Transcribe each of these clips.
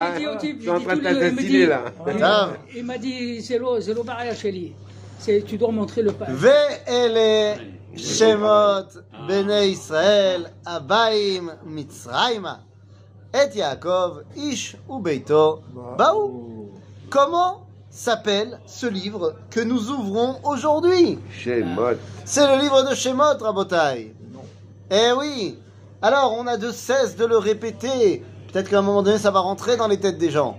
J'ai dit au type, Je suis en j'ai train dit de tout le- il me t'assassiner dit- là. טוב, Il m'a dit, c'est l'eau, c'est l'eau barrière chez lui. C'est, tu dois montrer le pas. ואלה שמות בני ישראל הבאים מצרימה. את יעקב, איש וביתו, באו. Comment s'appelle ce livre que nous ouvrons aujourd'hui Shemot. C'est le livre de Shemot, Rabotai. Eh oui. Alors, on a de cesse de le répéter. Peut-être qu'à un moment donné, ça va rentrer dans les têtes des gens.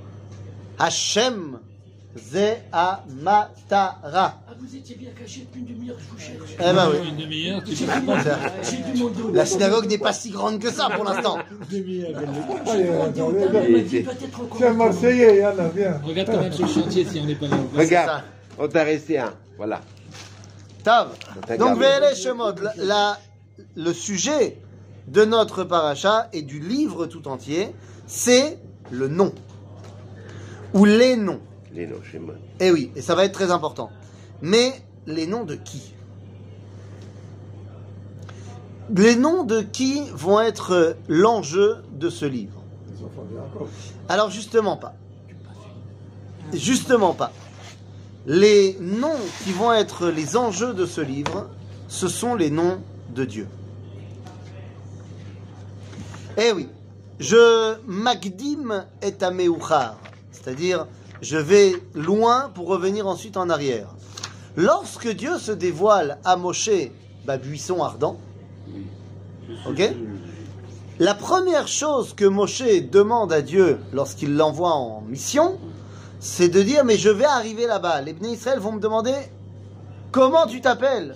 Hachem, Ze Amatara. Ah, vous étiez bien caché depuis une demi-heure, je vous cherche. Eh ben oui. Une demi-heure, tu. La synagogue n'est pas si grande que ça pour l'instant. Tiens, Marseillais, Yana, viens. Regarde quand même sur le chantier si on n'est pas là. Regarde, on t'a resté un. Voilà. Tav. t'a Donc. Ve'ele Shemot, le sujet de notre paracha et du livre tout entier, c'est le nom. Ou les noms. Les noms, Shemot. Eh oui, et ça va être très important. Mais les noms de qui? Les noms de qui vont être l'enjeu de ce livre? Alors justement pas. Justement pas. Les noms qui vont être les enjeux de ce livre, ce sont les noms de Dieu. Eh oui, je magdim et ameuchar, c'est-à-dire je vais loin pour revenir ensuite en arrière. Lorsque Dieu se dévoile à Moshe, bah, buisson ardent, ok? La première chose que Moshe demande à Dieu lorsqu'il l'envoie en mission, c'est de dire mais je vais arriver là-bas. Les Bnei Israël vont me demander comment tu t'appelles?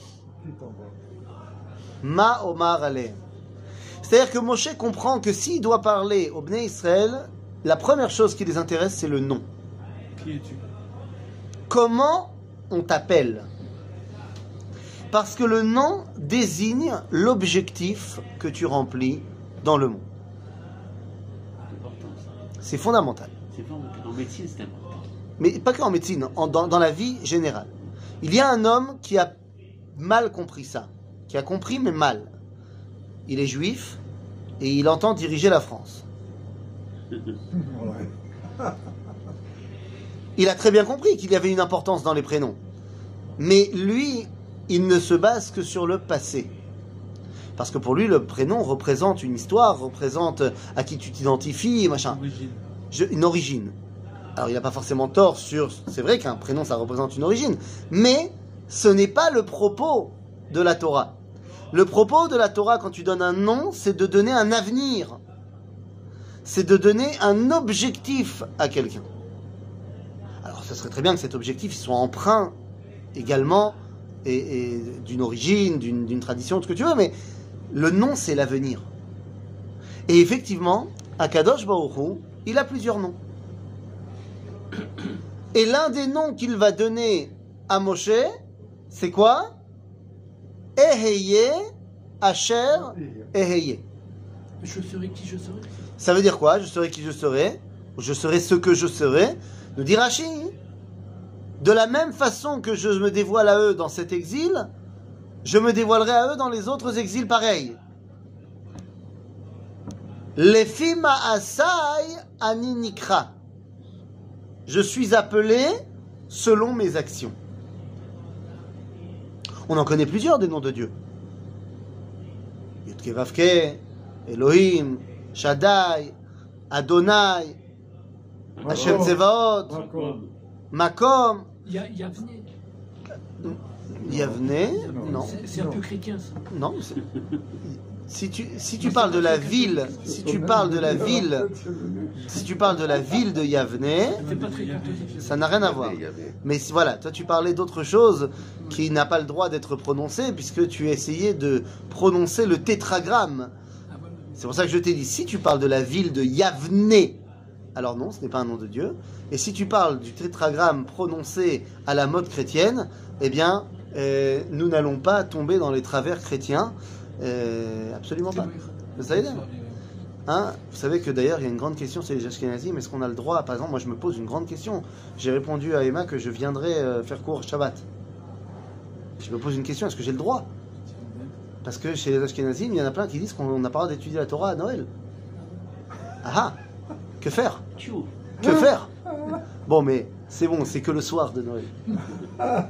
Ma Omar Aleem. C'est-à-dire que Moshe comprend que s'il doit parler aux Bnei Israël, la première chose qui les intéresse, c'est le nom. Qui es-tu? Comment on t'appelle? Parce que le nom désigne l'objectif que tu remplis dans le monde. C'est fondamental. En médecine, c'est important. Mais pas qu'en médecine, en- dans, dans la vie générale. Il y a un homme qui a mal compris ça. Qui a compris, mais mal. Il est juif et il entend diriger la France. Il a très bien compris qu'il y avait une importance dans les prénoms. Mais lui, il ne se base que sur le passé. Parce que pour lui, le prénom représente une histoire, représente à qui tu t'identifies, machin. Origine. Je- une origine. Alors il n'a pas forcément tort sur... C'est vrai qu'un prénom, ça représente une origine. Mais ce n'est pas le propos de la Torah. Le propos de la Torah, quand tu donnes un nom, c'est de donner un avenir. C'est de donner un objectif à quelqu'un. Alors ce serait très bien que cet objectif soit empreint également d'une origine, d'une tradition, tout ce que tu veux, mais le nom c'est l'avenir. Et effectivement, Akadosh Hu, il a plusieurs noms. Et l'un des noms qu'il va donner à Moshe, c'est quoi? Eheye Asher Eheye. Je serai qui je serai. Ça veut dire quoi? Je serai qui je serai, je serai ce que je serai? Nous dit Rashi. De la même façon que je me dévoile à eux dans cet exil, je me dévoilerai à eux dans les autres exils pareils. Lefima asai ani nikra. Je suis appelé selon mes actions. On en connaît plusieurs des noms de Dieu. Yudke Vavke, Elohim, Shaddai, Adonai, Hashem Tzevaot, Jacob. Makom, Il y a, il y a venu. Yavne, non, C'est, c'est un peu chrétien ça. non. c'est- Si tu, si tu parles de la ville, si tu parles de la ville, si tu parles de la ville de Yavne, ça n'a rien à voir. Mais si- voilà, toi tu parlais d'autre chose qui n'a pas le droit d'être prononcé puisque tu essayais de prononcer le tétragramme. C'est pour ça que je t'ai dit, si tu parles de la ville de Yavne, alors non, ce n'est pas un nom de Dieu. Et si tu parles du tétragramme prononcé à la mode chrétienne, eh bien, euh, nous n'allons pas tomber dans les travers chrétiens. Euh, absolument pas. Vous savez, Hein Vous savez que d'ailleurs, il y a une grande question chez les Ashkenazim. Est-ce qu'on a le droit Par exemple, moi, je me pose une grande question. J'ai répondu à Emma que je viendrais euh, faire cours Shabbat. Je me pose une question. Est-ce que j'ai le droit? Parce que chez les Ashkenazim, il y en a plein qui disent qu'on n'a pas le droit d'étudier la Torah à Noël. Ah ah Que faire? Que faire? Bon, mais c'est bon, c'est que le soir de Noël.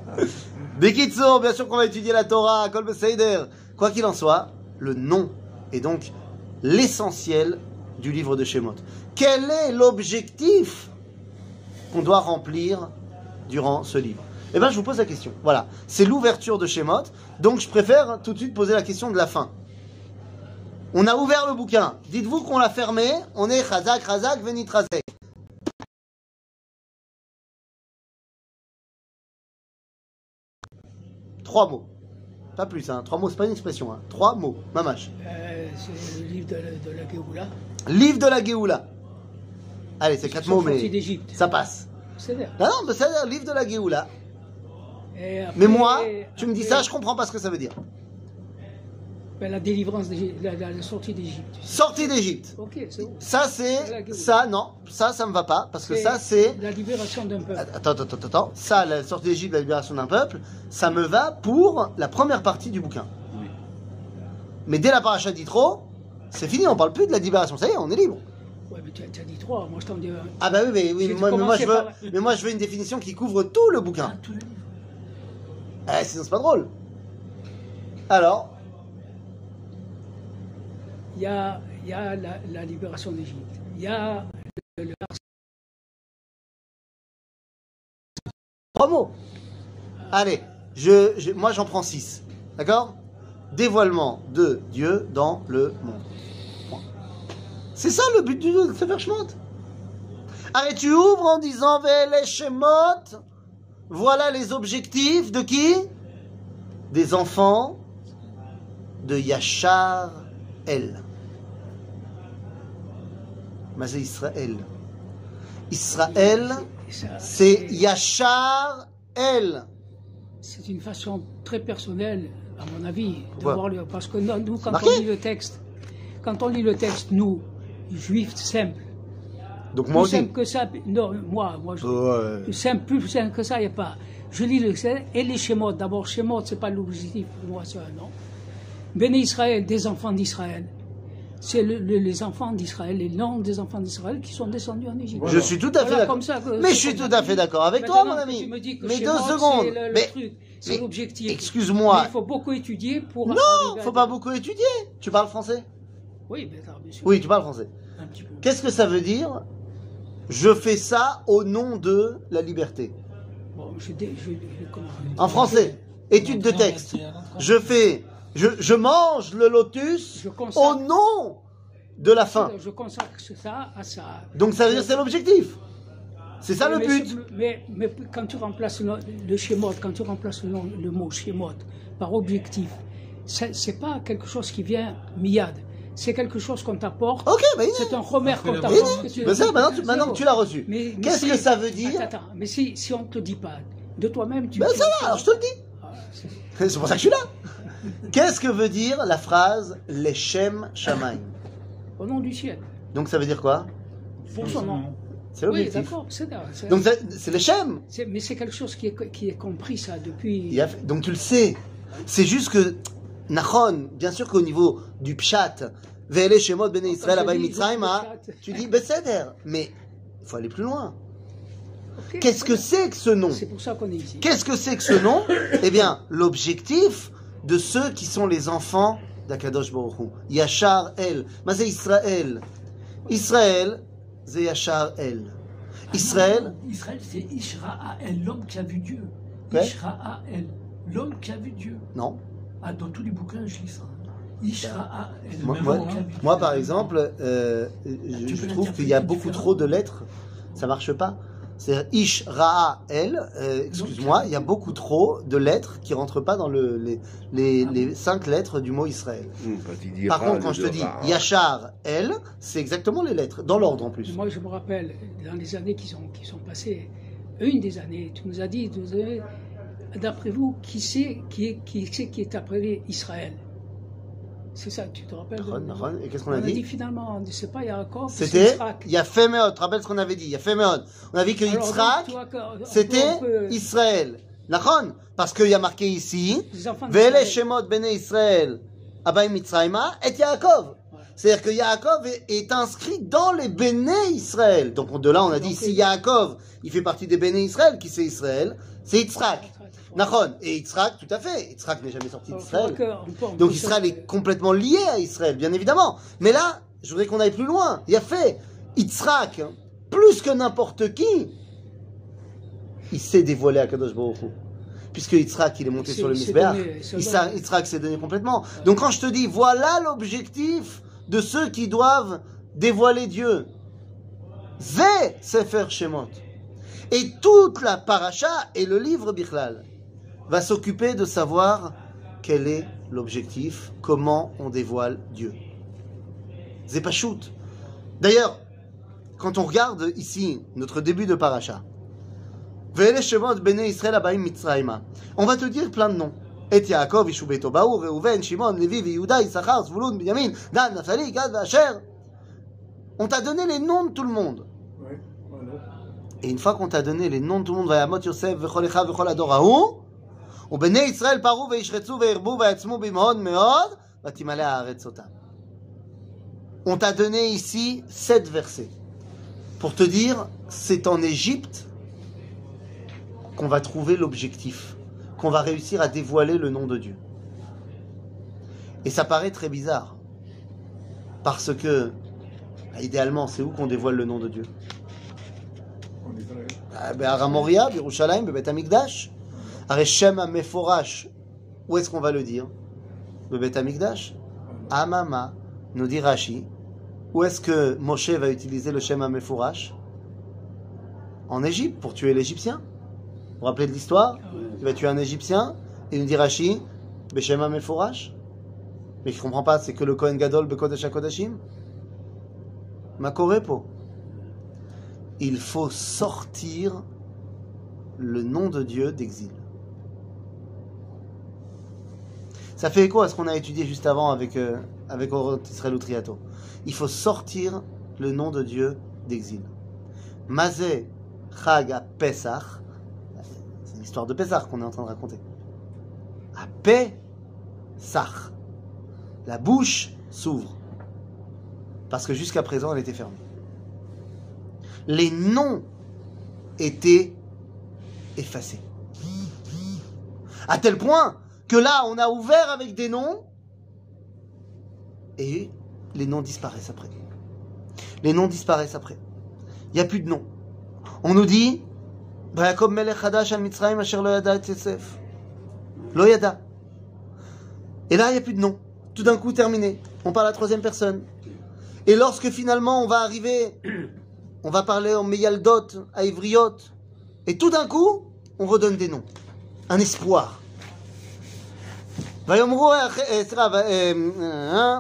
Bekitso, bien sûr qu'on va étudier la Torah, Kol Beseider. Quoi qu'il en soit, le nom est donc l'essentiel du livre de Shemot. Quel est l'objectif qu'on doit remplir durant ce livre? Eh bien, je vous pose la question. Voilà, c'est l'ouverture de Shemot, donc je préfère tout de suite poser la question de la fin. On a ouvert le bouquin. Dites-vous qu'on l'a fermé. On est Chazak, Chazak, Venit Razek. Trois mots. Pas plus, hein. Trois mots, c'est pas une expression, hein. Trois mots. Mamache. Euh, c'est le livre de la, de la Géoula. Livre de la Géoula. Allez, c'est quatre mots, mais ça passe. C'est. Non, non, mais c'est livre de la Géoula. Et après- Mais moi, tu me dis après, ça, je comprends pas ce que ça veut dire. La délivrance, la, la- la sortie d'Égypte. Sortie d'Égypte. Ok, c'est bon. Ça, C'est. Ça, non. Ça, ça me va pas. Parce que ça, c'est. La libération d'un peuple. Attends, attends, attends, attends. Ça, la sortie d'Égypte, la libération d'un peuple, ça me va pour la première partie du bouquin. Oui. Mais dès la paracha d'Itro, c'est fini, on parle plus de la libération. Ça y est, on est libre. Ouais, mais tu as, tu as dit trois. Moi, je t'en dis un. Ah bah oui, mais, oui, moi, mais moi, je veux, mais moi je veux une définition qui couvre tout le bouquin. Tout le livre. Eh, sinon c'est pas drôle. Alors, Il y a, la, libération d'Égypte. Il y a le, trois mots. Allez, je, moi j'en prends six. D'accord? Dévoilement de Dieu dans le monde. C'est ça le but du Sefer Shemot? Allez, tu ouvres en disant Ve'ele Shemot. Voilà les objectifs de qui? Des enfants de Yachar Mais c'est Israël. Israël, c'est Yachar El. C'est une façon très personnelle, à mon avis, de voir le. Parce que nous, quand Marqué on lit le texte, quand on lit le texte, nous, juifs simples, Donc moi plus aussi. simple que ça, non, moi, moi, je, Ouais. plus simple, plus simple que ça, il n'y a pas. Je lis le texte et les schémas. D'abord, schémas, c'est pas l'objectif pour moi, ça, non. Béné Israël, des enfants d'Israël. C'est le- le- les enfants d'Israël, les noms des enfants d'Israël qui sont descendus en Égypte. Je suis tout à fait Voilà, d'accord. Mais je suis tout à fait d'accord avec toi, mon ami. tu me dis que Mais deux moi, secondes. c'est le- le Mais truc, c'est mais l'objectif. excuse-moi. Il faut beaucoup étudier pour. non, arriver à faut pas beaucoup étudier. Tu parles français? Oui, attends, bien sûr. Oui, tu parles français. Un petit peu. Qu'est-ce que ça veut dire Je fais ça au nom de la liberté? Bon, je, dé- je, je- comment- En français, étude de texte. Je fais, je, je mange le lotus Je au nom de la faim. je consacre ça à ça. Donc ça veut dire c'est l'objectif. C'est ça le but. Mais, mais quand tu remplaces le, quand tu remplaces le, mot schémot par objectif, c'est pas quelque chose qui vient miade. C'est quelque chose qu'on t'apporte. Ok, bah C'est un remède qu'on t'apporte. Mais ça, maintenant, que tu l'as reçu. Qu'est-ce si- que ça veut dire Attends, attends, mais si, si on ne te dit pas de toi-même, tu. Ben ça va, alors je te le dis. Ah, c'est- C'est pour ça que je suis là. Qu'est-ce que veut dire la phrase Leshem Shamaim Au nom du ciel. Donc ça veut dire quoi? Pour son nom. C'est Oui, l'objectif. d'accord. c'est- c'est- Donc c'est Leshem. c'est- Mais c'est quelque chose qui est, qui est compris, ça, depuis. A- Donc tu le sais. C'est juste que Nachon, bien sûr qu'au niveau du Pshat, Ve'ele Shemot Bene Israël le hein, tu dis Beseder. Mais il faut aller plus loin. Qu'est-ce que c'est que ce nom? C'est pour ça qu'on est ici. Qu'est-ce que c'est que ce nom? Eh bien, l'objectif de ceux qui sont les enfants d'Akadosh Baruch Hu. Yachar El. Mais c'est Israël. Israël, c'est Yachar El. Israël, Israël, c'est Israël, l'homme qui a vu Dieu. Israël, l'homme qui a vu Dieu. non. Ah, dans tous les bouquins, je lis ça. Israël, Moi, moi- moi, par exemple, euh, je, je trouve qu'il y a beaucoup trop de lettres. Ça marche pas. C'est Ish, Ra'a, El. euh, Excuse-moi, il y a beaucoup trop de lettres qui rentrent pas dans le, les, les, les cinq lettres du mot Israël. Dit Par contre, quand je te dis Ra, Yachar, El, c'est exactement les lettres, dans l'ordre en plus. Moi, je me rappelle, dans les années qui sont, qui sont passées, une des années, tu nous as dit, d'après vous, qui c'est qui est, qui, c'est qui est appelé Israël? C'est ça, tu te rappelles de- Ron, Ron, Et qu'est-ce qu'on On a a dit dit finalement, c'est pas Yaakov, c'est C'était Yitzhak. il y a Féméod, tu te rappelles ce qu'on avait dit Il y a Féméod. On a dit que Yitzhak, on c'était on peut- Israël. Nachon Parce qu'il y a marqué ici Vele. Shemot Bene Israël, Abayim Mitzrayma, et Yaakov. C'est-à-dire que Yaakov est, inscrit dans les Béné Israël. Donc de là, on a dit, si Yaakov, il fait partie des Béné Israël, qui c'est Israël? C'est Yitzhak. Nachon. Et Yitzhak, tout à fait. Yitzhak n'est jamais sorti d'Israël. Donc Israël est complètement lié à Israël, bien évidemment. Mais là, je voudrais qu'on aille plus loin. Il a fait Yitzhak, plus que n'importe qui, il s'est dévoilé à Kadosh Baruch Hu. Puisque Yitzhak, il est monté sur le Misbéach. Yitzhak s'est donné complètement. Donc quand je te dis, voilà l'objectif de ceux qui doivent dévoiler Dieu. Zé Sefer Shemot. Et toute la paracha et le livre Bichlal va s'occuper de savoir quel est l'objectif, comment on dévoile Dieu. C'est pas shoot. D'ailleurs, quand on regarde ici notre début de paracha, on va te dire plein de noms. Et Yaakov, Ishu Beto Baou, Reuven, Shimon, Levi, Yehuda, Issachar, Zvulun, Binyamin, Dan, Naphtali, Gad, Asher. On t'a donné les noms de tout le monde. Et une fois qu'on t'a donné les noms de tout le monde, Vayamot Yosef, Vechol Echa, Vechol ובני ישראל פרו וישרצו וירבו ויעצמו במאוד מאוד, ותמלא הארץ אותם. On t'a donné ici sept versets. Pour te dire, c'est en Égypte qu'on va trouver l'objectif, qu'on va réussir à dévoiler le nom de Dieu. Et ça paraît très bizarre. Parce que, bah, idéalement, c'est où qu'on dévoile le nom de Dieu En Israël. Ah, בהר המוריה, Areshema Meforash, où est-ce qu'on va le dire? Le Beth Amikdash Amama, nous dit Rashi, où est-ce que Moshe va utiliser le Shema Meforash En Égypte, pour tuer l'Égyptien. Vous vous rappelez de l'histoire? Il va tuer un Égyptien, et nous dit Rashi, Beshema Meforash mais je ne comprends pas, c'est que le Kohen Gadol Bekodesh HaKodashim Makorepo. Il faut sortir le nom de Dieu d'exil. Ça fait écho à ce qu'on a étudié juste avant avec, euh, avec ou Triato. Il faut sortir le nom de Dieu d'exil. Mazé Chag à Pesach, c'est l'histoire de Pesach qu'on est en train de raconter. À Pesach, la bouche s'ouvre. Parce que jusqu'à présent, elle était fermée. Les noms étaient effacés. À tel point que là, on a ouvert avec des noms et les noms disparaissent après. Les noms disparaissent après. Il n'y a plus de noms. On nous dit. Et là, il n'y a plus de nom. Tout d'un coup, terminé. On parle à la troisième personne. Et lorsque finalement on va arriver, on va parler en Meyaldot, à Ivriot, et tout d'un coup, on redonne des noms. Un espoir. ויאמרו, אה, סליחה, ו- אה, אה,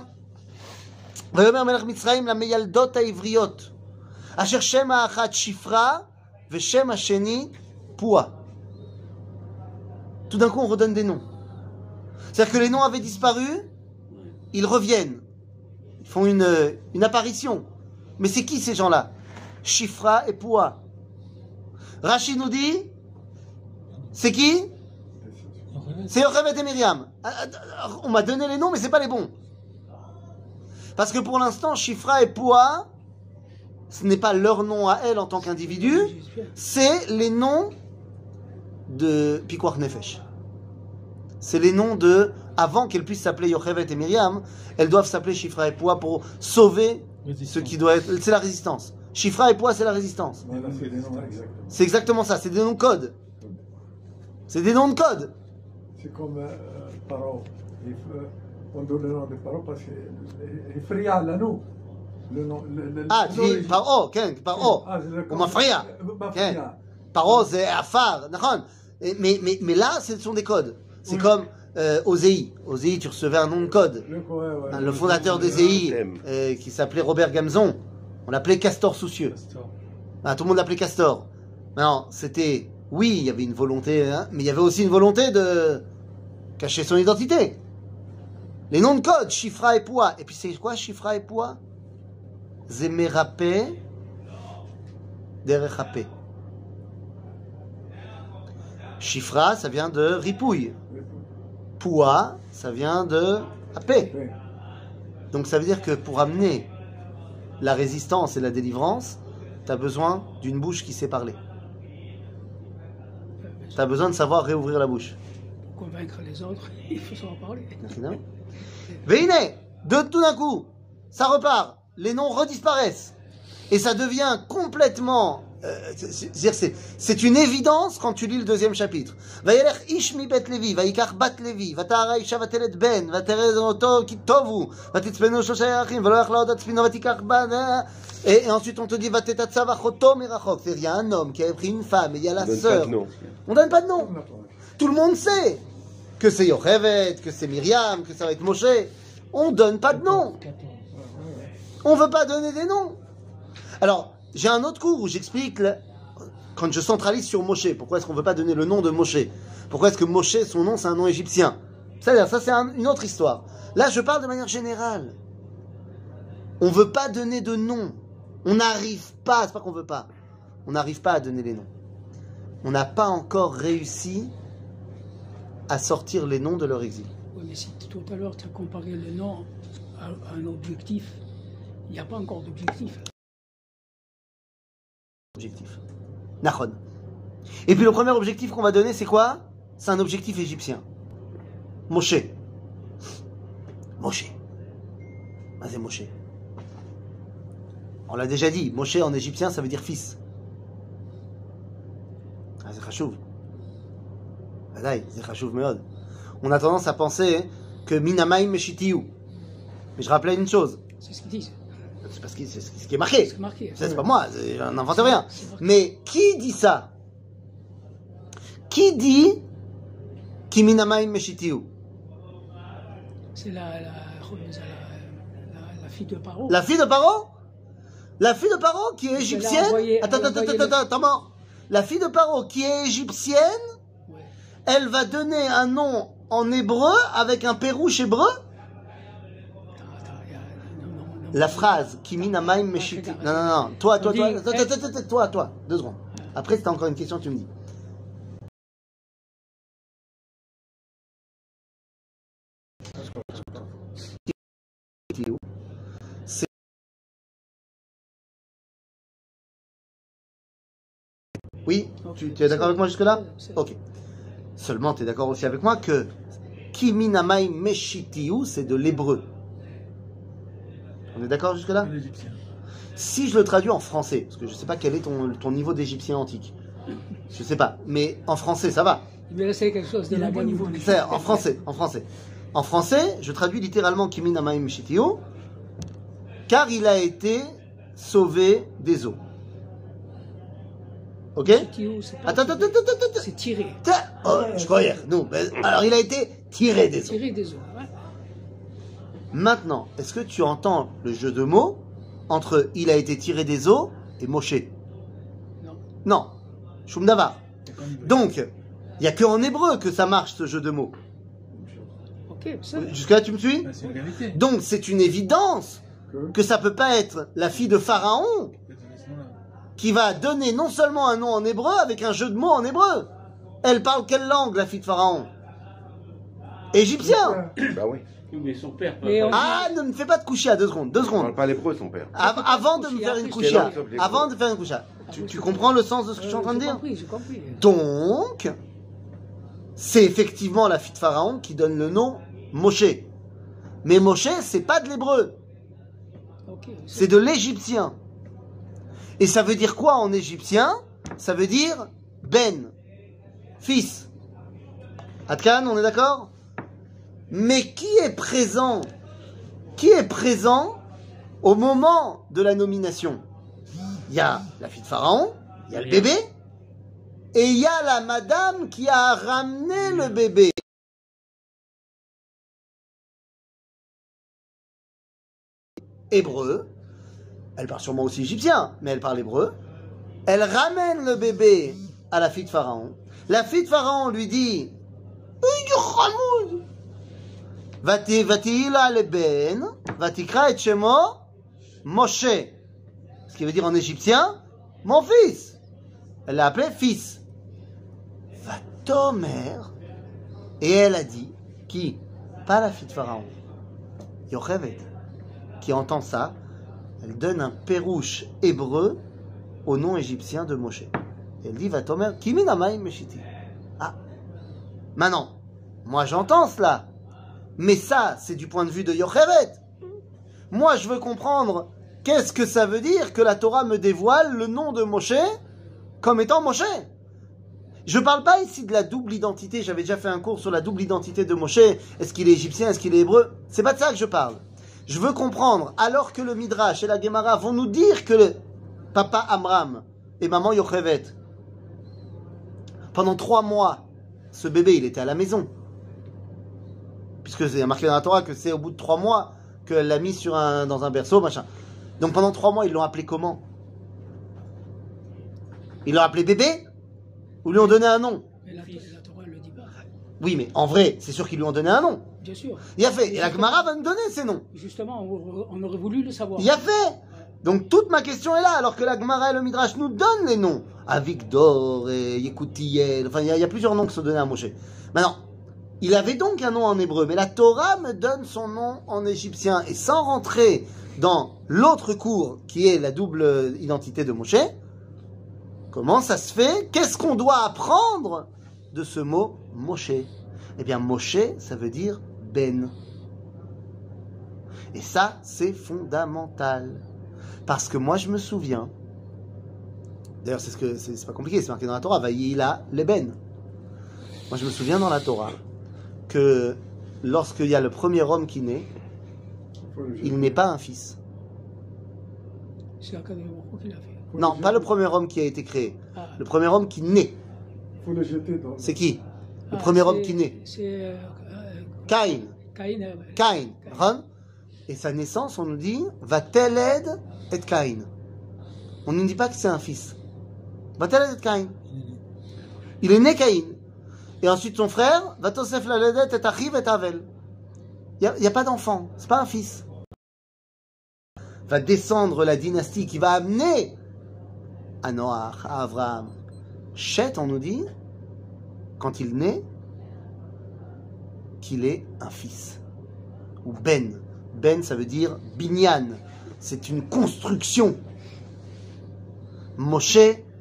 ויאמר מלך מצרים למיילדות העבריות, אשר שם האחת שפרה ושם השני פועה. Tout d'un coup, on redonne des noms. C'est-à-dire que les noms avaient disparu, ils reviennent. Ils font une, une apparition. Mais c'est qui ces gens-là Shifra et Poua. Rachid nous dit, c'est qui C'est Yocheved et Myriam. Ah, ah, On m'a donné les noms, mais c'est pas les bons. Parce que pour l'instant, Shifra et Poua, ce n'est pas leur nom à elle en tant qu'individu, c'est les noms de Pikwar Nefesh. C'est les noms de, avant qu'elles puissent s'appeler Yocheved et Myriam, elles doivent s'appeler Shifra et Poua pour sauver ce qui doit être. C'est la résistance. Shifra et Poua, c'est la résistance. Exactement. C'est exactement ça, c'est des noms de code. C'est des noms de code. C'est comme euh, Paro. Il euh, On donne le nom de Paro parce qu'il effraie à l'anneau. Le nom. le- le- Ah, le tu nom dis est- paro, ken, paro. Ah, c'est le- Ou mafria. Euh, mafria. Ken. Paro, c'est afar, d'accord Et- mais, mais, mais là, ce sont des codes. C'est Oui. comme euh, Osei. Osei, tu recevais un nom de code. Le, ouais, ouais. Le fondateur des EI, thème. euh, qui s'appelait Robert Gamzon, on l'appelait Castor Soucieux. Ah, tout le monde l'appelait Castor. Non, c'était, oui, il y avait une volonté, hein, mais il y avait aussi une volonté de cacher son identité. Les noms de code, Chifra et Poua. Et puis c'est quoi Chifra et Poua? Zemerapé, Derechapé. Chifra, ça vient de ripouille. Poua, ça vient de apé. Donc ça veut dire que pour amener la résistance et la délivrance, tu as besoin d'une bouche qui sait parler. Tu as besoin de savoir réouvrir la bouche. Convaincre les autres, il faut savoir parler. Veine, de tout d'un coup, ça repart, les noms redisparaissent. Et ça devient complètement... euh, c'est- une évidence quand tu lis le deuxième chapitre. Vayelech ish mi bet levi, vayikach bat levi, vatara isha vatelet ben, vaterez oto ki tovu, vatitzpenu shosha yachim, velo yachla od atzpino vatikach ba... na- Et, et ensuite on te dit vatetatsa vachoto mirachok. C'est-à-dire il y a un homme qui avait pris une femme et il y a la Donne pas sœur. de nom. On donne pas de nom. Tout le monde sait que c'est Yochevet, que c'est Myriam, que ça va être Moshe. On donne pas de nom. On veut pas donner des noms. Alors, j'ai un autre cours où j'explique, quand je centralise sur Moshe, pourquoi est-ce qu'on veut pas donner le nom de Moshe? Pourquoi est-ce que Moshe, son nom, c'est un nom égyptien? C'est-à-dire, ça c'est un- une autre histoire. Là, je parle de manière générale. On veut pas donner de nom. On n'arrive pas, c'est pas qu'on veut pas. On n'arrive pas à donner les noms. On n'a pas encore réussi à sortir les noms de leur exil. Oui, mais si tout à l'heure tu as comparé le nom à, à un objectif, il n'y a pas encore d'objectif. Objectif. Nahon. Et puis le premier objectif qu'on va donner, c'est quoi? C'est un objectif égyptien. Moshe. Moshe. C'est Moshe. On l'a déjà dit, Moshe en égyptien, ça veut dire fils. Ah, On a tendance à penser que Minamaim Meshitiou. Mais je rappelais une chose. C'est ce qu'ils disent. C'est parce que c'est ce qui est marqué. C'est pas moi, je n'invente rien. Mais qui dit ça Qui dit Kiminamaim Meshitiou C'est la, la, la, la- la fille de Paro. La fille de Paro La fille de Paro qui est égyptienne Attends, attends, attends, le- attends, attends. La fille de Paro qui est égyptienne. Elle va donner un nom en hébreu avec un pérouche hébreu. La phrase Kiminamaim Meshitiou. Non, non, non. Toi, toi, toi, attends, toi, toi. Deux secondes. Après, si t'as encore une question, tu me dis. C'est- Oui, tu, tu es d'accord avec moi jusque-là Ok. Seulement, tu es d'accord aussi avec moi que Kiminamai Meshitiu, c'est de l'hébreu. On est d'accord jusque-là. Si je le traduis en français, parce que je sais pas quel est ton, ton niveau d'égyptien antique. Je sais pas, mais en français, ça va. Il vais laisser quelque chose de la bon bonne niveau, C'est en français, en français. En français, je traduis littéralement Kimin Amaim Shitio, car il a été sauvé des eaux. Ok Attends, attends, attends, attends. C'est tiré. Tiens, oh, je croyais, mais- Alors, il a été tiré des eaux. Tiré des eaux. ouais. Maintenant, est-ce que tu entends le jeu de mots entre il a été tiré des eaux et Moshe? Non. Non. Shum Davar. Donc, il n'y a que en hébreu que ça marche ce jeu de mots. Ok, ça. Jusqu'à là, tu me suis? C'est une vérité. Donc c'est une évidence Que que ça peut pas être la fille de Pharaon qui va donner non seulement un nom en hébreu avec un jeu de mots en hébreu. Elle parle quelle langue la fille de Pharaon? Égyptien. Bah oui. Oui, mais son père. Ah, ne me fais pas de couchia, deux secondes, deux Il secondes. parle pas l'hébreu, son père. Av- avant de me faire une couchia, avant de faire une couchia, tu, tu comprends le sens de ce que je suis en train de J'ai dire? compris, j'ai compris. Donc, c'est effectivement la fille de Pharaon qui donne le nom Moshe. Mais Moshe, c'est pas de l'hébreu. C'est de l'égyptien. Et ça veut dire quoi en égyptien? Ça veut dire Ben, fils. Atkan, on est d'accord? Mais qui est présent Qui est présent au moment de la nomination? Il y a la fille de Pharaon, il y a le bébé, et il y a la madame qui a ramené le bébé. Hébreu, elle parle sûrement aussi égyptien, mais elle parle hébreu. Elle ramène le bébé à la fille de Pharaon. La fille de Pharaon lui dit Moshe. Ce qui veut dire en égyptien mon fils. Elle l'a appelé fils. Vatomer. Et elle a dit qui? Pas la fille de Pharaon. Yochevet. qui entend ça, elle donne un pérouche hébreu au nom égyptien de Moshe. Elle dit, va Tomer, Kiminamai Meshiti. Ah, maintenant, moi j'entends cela, mais ça, c'est du point de vue de Yocheret. Moi, je veux comprendre qu'est-ce que ça veut dire que la Torah me dévoile le nom de Moshe comme étant Moshe? Je parle pas ici de la double identité. J'avais déjà fait un cours sur la double identité de Moshe. Est-ce qu'il est égyptien? Est-ce qu'il est hébreu? C'est pas de ça que je parle. Je veux comprendre, alors que le Midrash et la Gemara vont nous dire que le papa Amram et maman Yochevet, pendant trois mois, ce bébé, il était à la maison. Puisque c'est marqué dans la Torah que c'est au bout de trois mois qu'elle l'a mis sur un, dans un berceau, machin. Donc pendant trois mois, ils l'ont appelé comment? Ils l'ont appelé bébé? Ou lui ont donné un nom? Mais la, la Torah ne le dit pas. Oui, mais en vrai, c'est sûr qu'ils lui ont donné un nom. Bien sûr. Il a fait. Et la Gemara va nous donner ces noms. Justement, on, aurait voulu le savoir. Il a fait. Donc toute ma question est là, alors que la Gemara et le Midrash nous donnent les noms. Avigdor et Yekoutiel, enfin il y, y a plusieurs noms qui sont donnés à Moshe. Maintenant, il avait donc un nom en hébreu, mais la Torah me donne son nom en égyptien. Et sans rentrer dans l'autre cours qui est la double identité de Moshe, comment ça se fait? Qu'est-ce qu'on doit apprendre de ce mot Moshe? Eh bien Moshe, ça veut dire Ben. Et ça, c'est fondamental. Parce que moi, je me souviens, d'ailleurs, c'est ce que c'est pas compliqué, c'est marqué dans la Torah, Vaïla Leben. Moi, je me souviens dans la Torah que lorsqu'il y a le premier homme qui naît, il n'est pas un fils. C'est Non, pas le premier homme qui a été créé. Ah. Le premier homme qui naît. faut le jeter dans. C'est qui? Le Ah, premier homme qui naît. C'est euh, Caïn. Caïn. Et sa naissance, on nous dit, va teled et Caïn. On ne nous dit pas que c'est un fils. Va teled et Caïn. Il est né Caïn. Et ensuite son frère, va tosef la ledet et achiv et avel. Il n'y a, pas d'enfant, c'est pas un fils. Va descendre la dynastie qui va amener à Noach, à Abraham. Chet, on nous dit, quand il naît, qu'il est un fils. Ou Ben. Ben, ça veut dire binyan. C'est une construction. Moshe,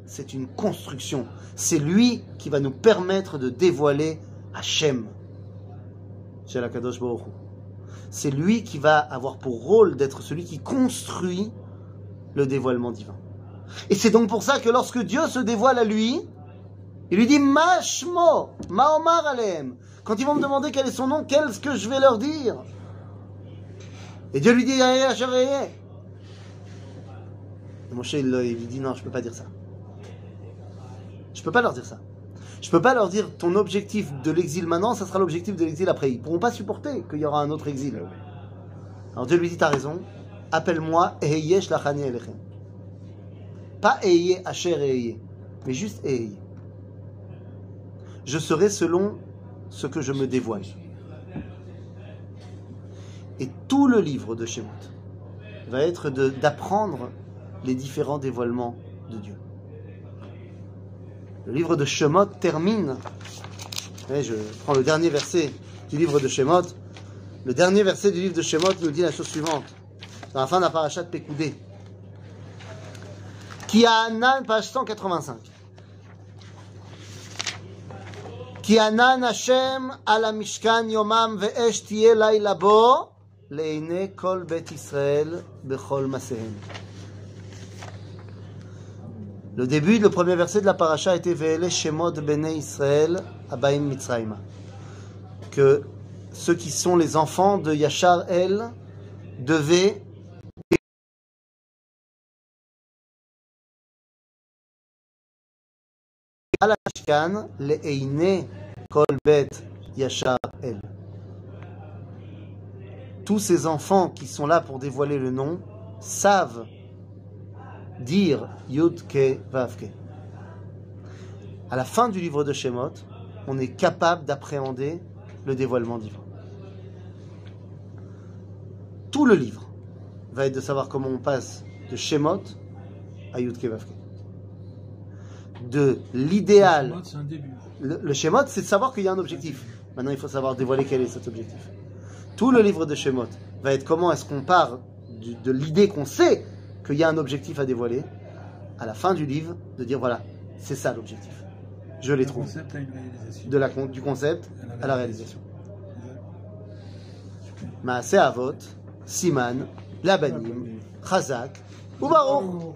c'est une construction. C'est lui qui va nous permettre de dévoiler Hachem. C'est lui qui va avoir pour rôle d'être celui qui construit le dévoilement divin. Et c'est donc pour ça que lorsque Dieu se dévoile à lui, il lui dit Mashmo, Maomar Aleem. Quand ils vont me demander quel est son nom, qu'est-ce que je vais leur dire Et Dieu lui dit. Et Moshe, il, il lui dit Non, je peux pas dire ça. Je peux pas leur dire ça. Je peux pas leur dire ton objectif de l'exil maintenant, ça sera l'objectif de l'exil après. Ils pourront pas supporter qu'il y aura un autre exil. Alors Dieu lui dit T'as raison, appelle-moi Eheye Shlachani Elechem. Pas Eheye Asher Eheye, mais juste Eheye. Je serai selon ce que je me dévoile. Et tout le livre de Shemot va être de- d'apprendre les différents dévoilements de Dieu. Le livre de Shemot termine. Et je prends le dernier verset du livre de Shemot. Le dernier verset du livre de Shemot nous dit la chose suivante. Dans la fin de la parachat Pekoudé. Qui a Anan, page 185. כי ענן השם על המשכן יומם ואש תהיה לילה בו לעיני כל בית ישראל בכל מעשיהם. Le début, le premier verset de la paracha était Ve'ele Shemot Bene Israël Abaim Mitzrayma. Que ceux qui sont les enfants de Yachar El devaient à la Mishkan le'eine kol bet Yachar El. Tous ces enfants qui sont là pour dévoiler le nom savent dire Yud Ke Vav Ke. À la fin du livre de Shemot, on est capable d'appréhender le dévoilement divin. Tout le livre va être de savoir comment on passe de Shemot à Yud Ke Vav Ke. De l'idéal le, le Shemot, c'est de savoir qu'il y a un objectif. Maintenant, il faut savoir dévoiler quel est cet objectif. Tout le livre de Shemot va être comment est-ce qu'on part du- de l'idée qu'on sait qu'il y a un objectif à dévoiler, à la fin du livre, de dire voilà, c'est ça l'objectif. Je l'ai Le trouvé. concept a une réalisation. De la, du concept à la réalisation. Maaseh Avot, Siman, Labanim, Chazak, ou.